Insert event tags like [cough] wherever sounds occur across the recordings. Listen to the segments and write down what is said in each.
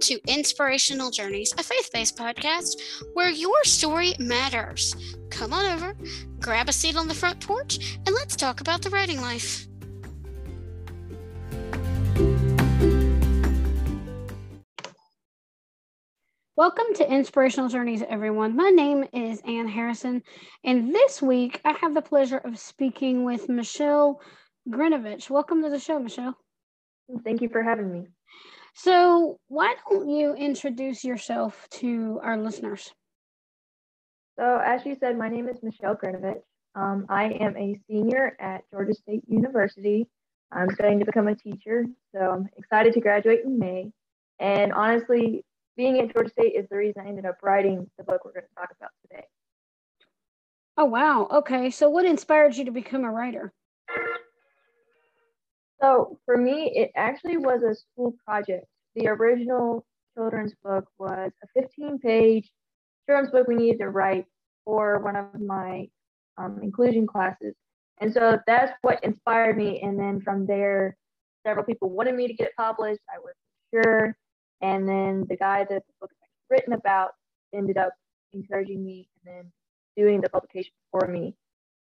to Inspirational Journeys, a faith based podcast where your story matters. Come on over, grab a seat on the front porch, and let's talk about the writing life. Welcome to Inspirational Journeys, everyone. My name is Ann Harrison, and this week I have the pleasure of speaking with Michelle Grinovich. Welcome to the show, Michelle. Thank you for having me. So, why don't you introduce yourself to our listeners? So, as you said, my name is Michelle Grinovich. Um, I am a senior at Georgia State University. I'm studying to become a teacher, so I'm excited to graduate in May. And honestly, being at Georgia State is the reason I ended up writing the book we're going to talk about today. Oh, wow. Okay. So, what inspired you to become a writer? So for me, it actually was a school project. The original children's book was a 15 page children's book we needed to write for one of my um, inclusion classes. And so that's what inspired me. And then from there, several people wanted me to get it published. I wasn't sure. And then the guy that the book is written about ended up encouraging me and then doing the publication for me.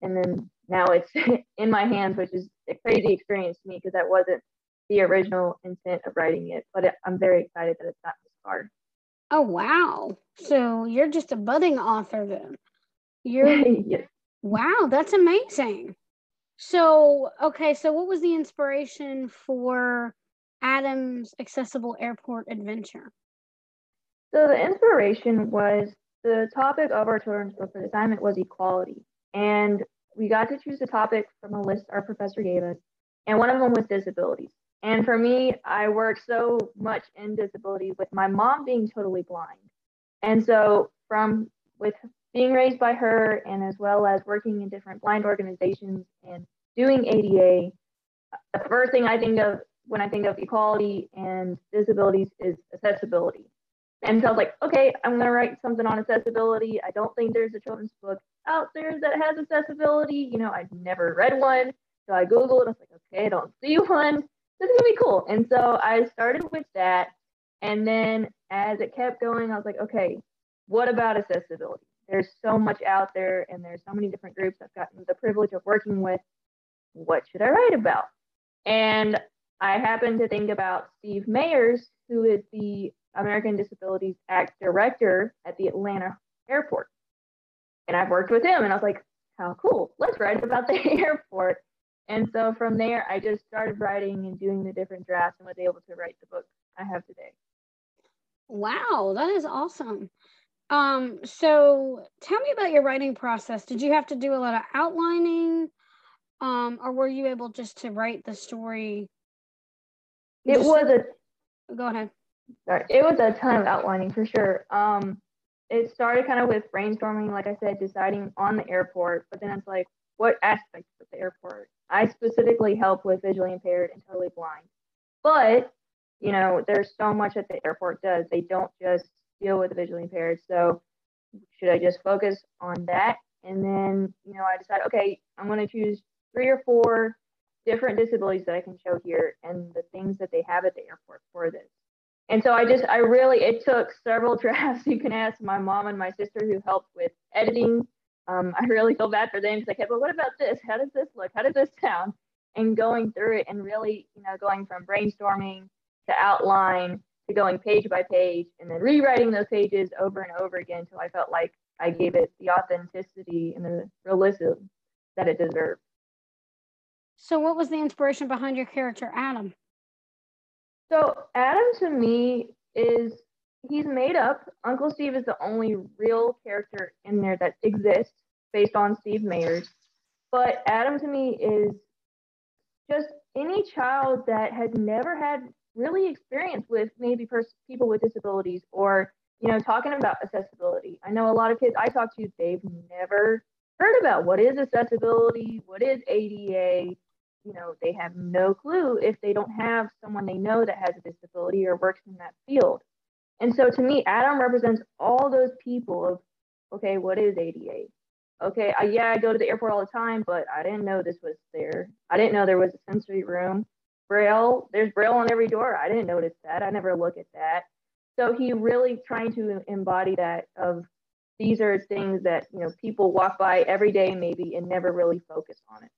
And then now it's [laughs] in my hands, which is a crazy experience to me because that wasn't the original intent of writing it. But it, I'm very excited that it's not this far. Oh wow! So you're just a budding author then. You're [laughs] yes. wow, that's amazing. So okay, so what was the inspiration for Adam's accessible airport adventure? So the inspiration was the topic of our children's book for assignment was equality. And we got to choose a topic from a list our professor gave us, and one of them was disabilities. And for me, I work so much in disability with my mom being totally blind. And so from with being raised by her and as well as working in different blind organizations and doing ADA, the first thing I think of when I think of equality and disabilities is accessibility. And so I was like, okay, I'm going to write something on accessibility. I don't think there's a children's book out there that has accessibility. You know, I've never read one. So I Googled, I was like, okay, I don't see [laughs] one. This is gonna be cool. And so I started with that. And then as it kept going, I was like, okay, what about accessibility? There's so much out there and there's so many different groups I've gotten the privilege of working with. What should I write about? And I happened to think about Steve Mayers, who is the American Disabilities Act director at the Atlanta airport and I've worked with him and I was like, how cool, let's write about the [laughs] airport. And so from there, I just started writing and doing the different drafts and was able to write the book I have today. Wow, that is awesome. Um, so tell me about your writing process. Did you have to do a lot of outlining? Um, or were you able just to write the story? It was a go ahead. Sorry, it was a ton of outlining for sure. Um, it started kind of with brainstorming, like I said, deciding on the airport, but then it's like, what aspects of the airport? I specifically help with visually impaired and totally blind. But, you know, there's so much that the airport does. They don't just deal with the visually impaired. So should I just focus on that? And then, you know, I decide, okay, I'm going to choose three or four different disabilities that I can show here and the things that they have at the airport for this. And so I just, I really, it took several [laughs] drafts. You can ask my mom and my sister who helped with editing. Um, I really feel bad for them because I kept, well, what about this? How does this look? How does this sound? And going through it and really, you know, going from brainstorming to outline to going page by page and then rewriting those pages over and over again until I felt like I gave it the authenticity and the realism that it deserved. So, what was the inspiration behind your character, Adam? So Adam to me is he's made up. Uncle Steve is the only real character in there that exists based on Steve Mayers. But Adam to me is just any child that has never had really experience with maybe pers- people with disabilities or you know talking about accessibility. I know a lot of kids I talk to they've never heard about what is accessibility, what is ADA, you know, they have no clue if they don't have someone they know that has a disability or works in that field. And so to me, Adam represents all those people of, okay, what is ADA? Okay, I, yeah, I go to the airport all the time, but I didn't know this was there. I didn't know there was a sensory room. Braille, there's Braille on every door. I didn't notice that. I never look at that. So he really trying to embody that of these are things that you know people walk by every day maybe and never really focus on it.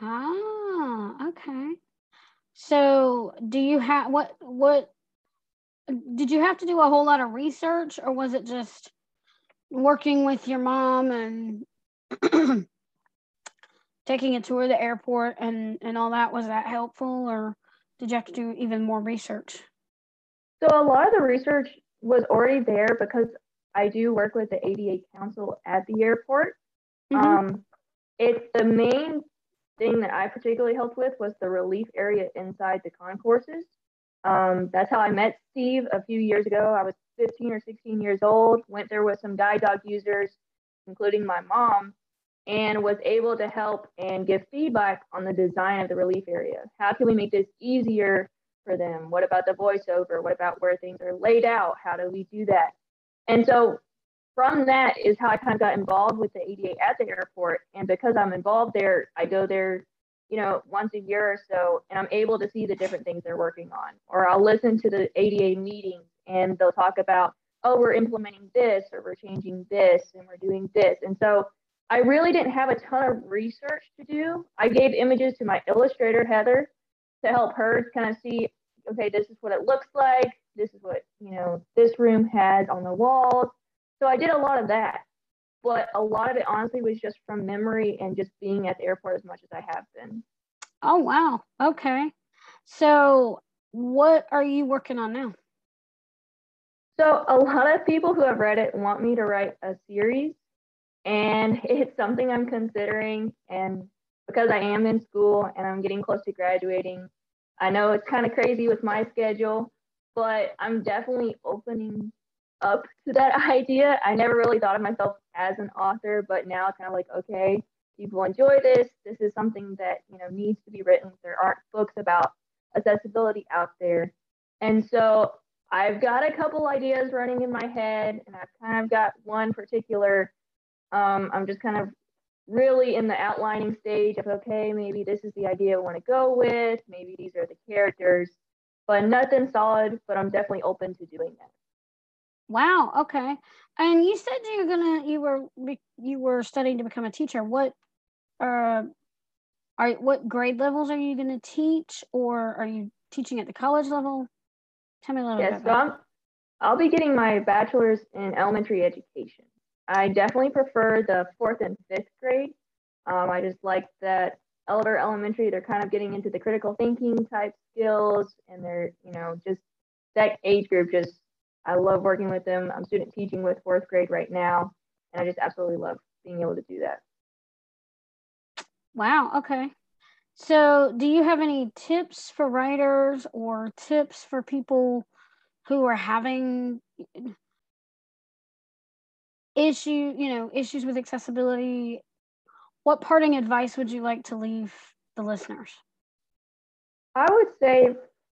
Ah, okay. So do you have what what did you have to do a whole lot of research or was it just working with your mom and [clears throat] taking a tour of the airport and and all that was that helpful or did you have to do even more research so a lot of the research was already there because i do work with the ada council at the airport mm-hmm. um, it's the main thing that i particularly helped with was the relief area inside the concourses um, that's how i met steve a few years ago i was 15 or 16 years old went there with some guide dog users including my mom and was able to help and give feedback on the design of the relief area. How can we make this easier for them? What about the voiceover? What about where things are laid out? How do we do that? And so from that is how I kind of got involved with the ADA at the airport. And because I'm involved there, I go there, you know, once a year or so, and I'm able to see the different things they're working on. Or I'll listen to the ADA meetings and they'll talk about, oh, we're implementing this or we're changing this and we're doing this. And so I really didn't have a ton of research to do. I gave images to my illustrator, Heather, to help her kind of see, okay, this is what it looks like. This is what, you know, this room has on the walls. So I did a lot of that. But a lot of it honestly was just from memory and just being at the airport as much as I have been. Oh, wow. Okay. So what are you working on now? So a lot of people who have read it want me to write a series and [laughs] it's something I'm considering. And because I am in school and I'm getting close to graduating, I know it's kind of crazy with my schedule, but I'm definitely opening up to that [laughs] idea. I never really thought of myself as an author, but now kind of like, okay, people enjoy this. This is something that you know needs to be written. There aren't books about accessibility out there, and so I've got a couple ideas running in my head, and I've kind of got one particular um, I'm just kind of really in the outlining stage of okay, maybe this is the idea I want to go with, maybe these are the characters, but nothing solid. But I'm definitely open to doing that. Wow. Okay. And you said you're gonna you were you were studying to become a teacher. What uh are what grade levels are you gonna teach, or are you teaching at the college level? Tell me a little yes, bit. Yes, so I'm, I'll be getting my bachelor's in elementary education. I definitely prefer the fourth and fifth grade. Um, I just like that Elder Elementary, they're kind of getting into the critical thinking type skills and they're, you know, just that age group just I love working with them. I'm student teaching with fourth grade right now, and I just absolutely love being able to do that. Wow, okay. So, do you have any tips for writers or tips for people who are having issue, you know, issues with accessibility, what parting advice would you like to leave the listeners? I would say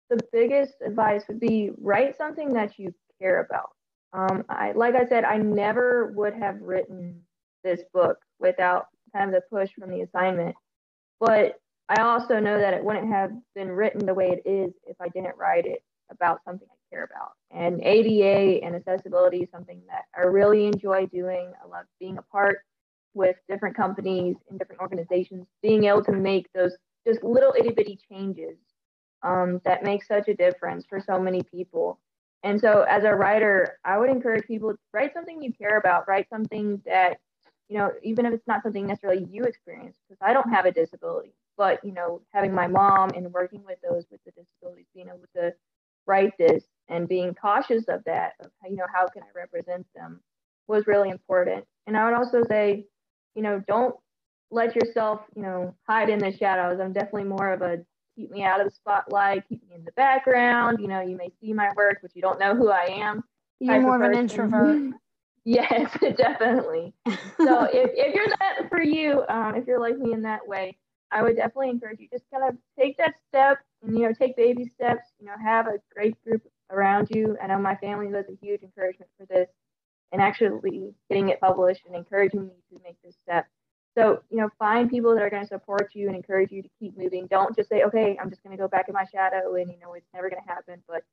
the biggest advice would be write something that you care about. Um, I, like I said, I never would have written this book without kind of the push from the assignment. But I also know that it wouldn't have been written the way it is if I didn't write it about something I care about. And ADA and accessibility is something that I really enjoy doing. I love being a part with different companies and different organizations, being able to make those just little itty bitty changes um, that make such a difference for so many people. And so, as a writer, I would encourage people to write something you care about, write something that, you know, even if it's not something necessarily you experience, because I don't have a disability, but, you know, having my mom and working with those with the disabilities, being able to write this and being cautious of that, of you know, how can I represent them was really important. And I would also say, you know, don't let yourself, you know, hide in the shadows. I'm definitely more of a keep me out of the spotlight, keep me in the background. You know, you may see my work, but you don't know who I am. You're more of an introvert. [laughs] yes, [laughs] definitely. so [laughs] if, if you're that for you, um, if you're like me in that way, I would definitely encourage you just kind of take that step and you know take baby steps. You know, have a great group around you. I know my family was a huge encouragement for this, and actually getting it published and encouraging me to make this step. So you know, find people that are going to support you and encourage you to keep moving. Don't just say, okay, I'm just going to go back in my shadow and you know it's never going to happen. But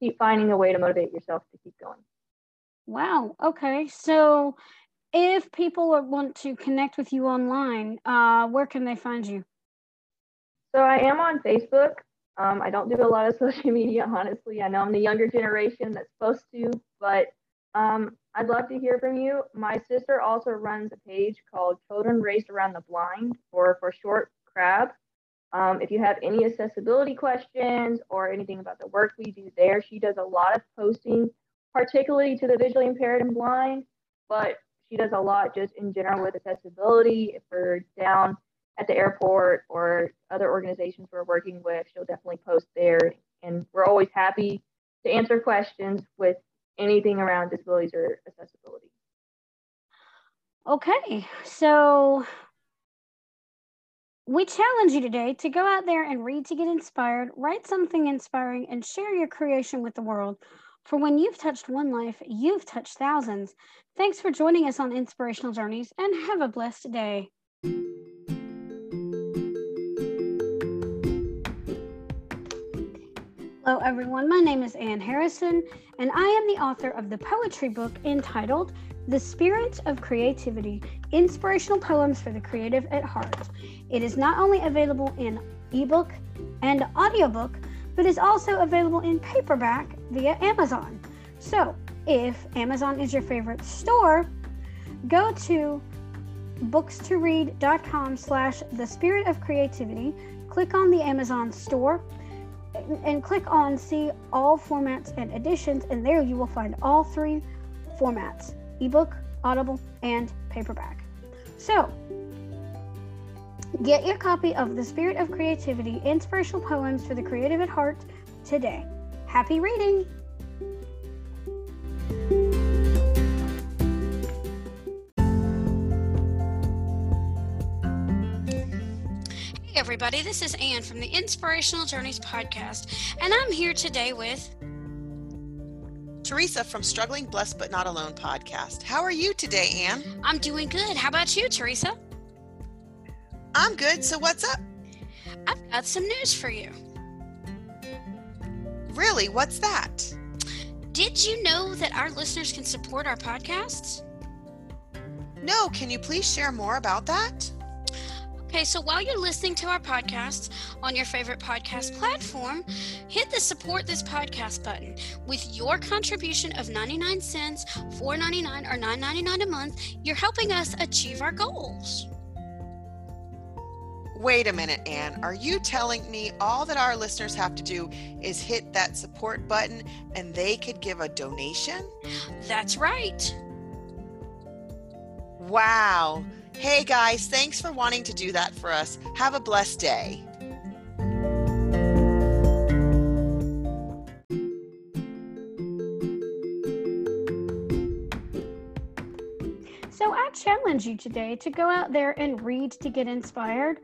keep finding a way to motivate yourself to keep going. Wow. Okay. So if people want to connect with you online, uh, where can they find you? So I am on Facebook. Um, I don't do a lot of [laughs] social media, honestly. I know I'm the younger generation that's supposed to, but um, I'd love to hear from you. My sister also runs a page called Children Raised Around the Blind, or for short, CRAB. Um, if you have any accessibility questions or anything about the work we do there, she does a lot of posting, particularly to the visually impaired and blind, but she does a lot just in general with accessibility. If we're down at the airport or other organizations we're working with, she'll definitely post there. And we're always happy to answer questions with anything around disabilities or accessibility. Okay, so we challenge you today to go out there and read to get inspired, write something inspiring, and share your creation with the world. For when you've touched one life, you've touched thousands. Thanks for joining us on Inspirational Journeys and have a blessed day. Hello, everyone. My name is Ann Harrison, and I am the author of the poetry book entitled The Spirit of Creativity Inspirational Poems for the Creative at Heart. It is not only available in ebook and audiobook, but is also available in paperback via Amazon. So, if Amazon is your favorite store, go to books2read.com slash the spirit of creativity click on the amazon store and click on see all formats and editions and there you will find all three formats ebook audible and paperback. So get your copy of the spirit of creativity inspirational poems for the creative at heart today. Happy reading everybody. This is Ann from the Inspirational Journeys podcast, and I'm here today with Teresa from Struggling Blessed But Not Alone podcast. How are you today, Ann? I'm doing good. How about you, Teresa? I'm good. So, what's up? I've got some news for you. Really? What's that? Did you know that our listeners can support our podcasts? No, can you please share more about that? Okay, so while you're listening to our podcast on your favorite podcast platform, hit the support this podcast button. With your contribution of 99 cents, 4.99 or 9.99 a month, you're helping us achieve our goals. Wait a minute, Ann. Are you telling me all that our listeners have to do is hit that support button and they could give a donation? That's right. Wow. Hey guys, thanks for wanting to do that for us. Have a blessed day. Challenge you today to go out there and read to get inspired,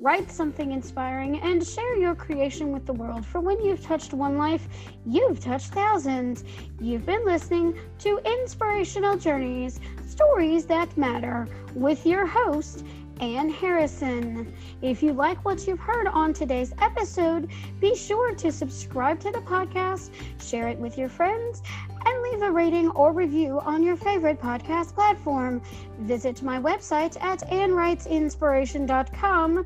write something inspiring, and share your creation with the world. For when you've touched one life, you've touched thousands. You've been listening to Inspirational Journeys Stories That Matter with your host, Ann Harrison. If you like what you've heard on today's episode, be sure to subscribe to the podcast, share it with your friends, and leave a rating or review on your favorite podcast platform. Visit my website at annwritesinspiration.com,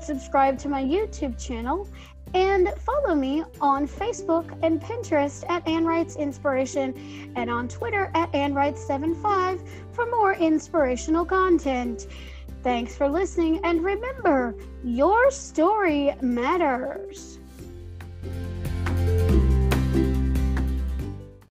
subscribe to my YouTube channel, and follow me on Facebook and Pinterest at Ann Writes Inspiration and on Twitter at Ann Writes75 for more inspirational content. Thanks for listening, and remember, your story matters.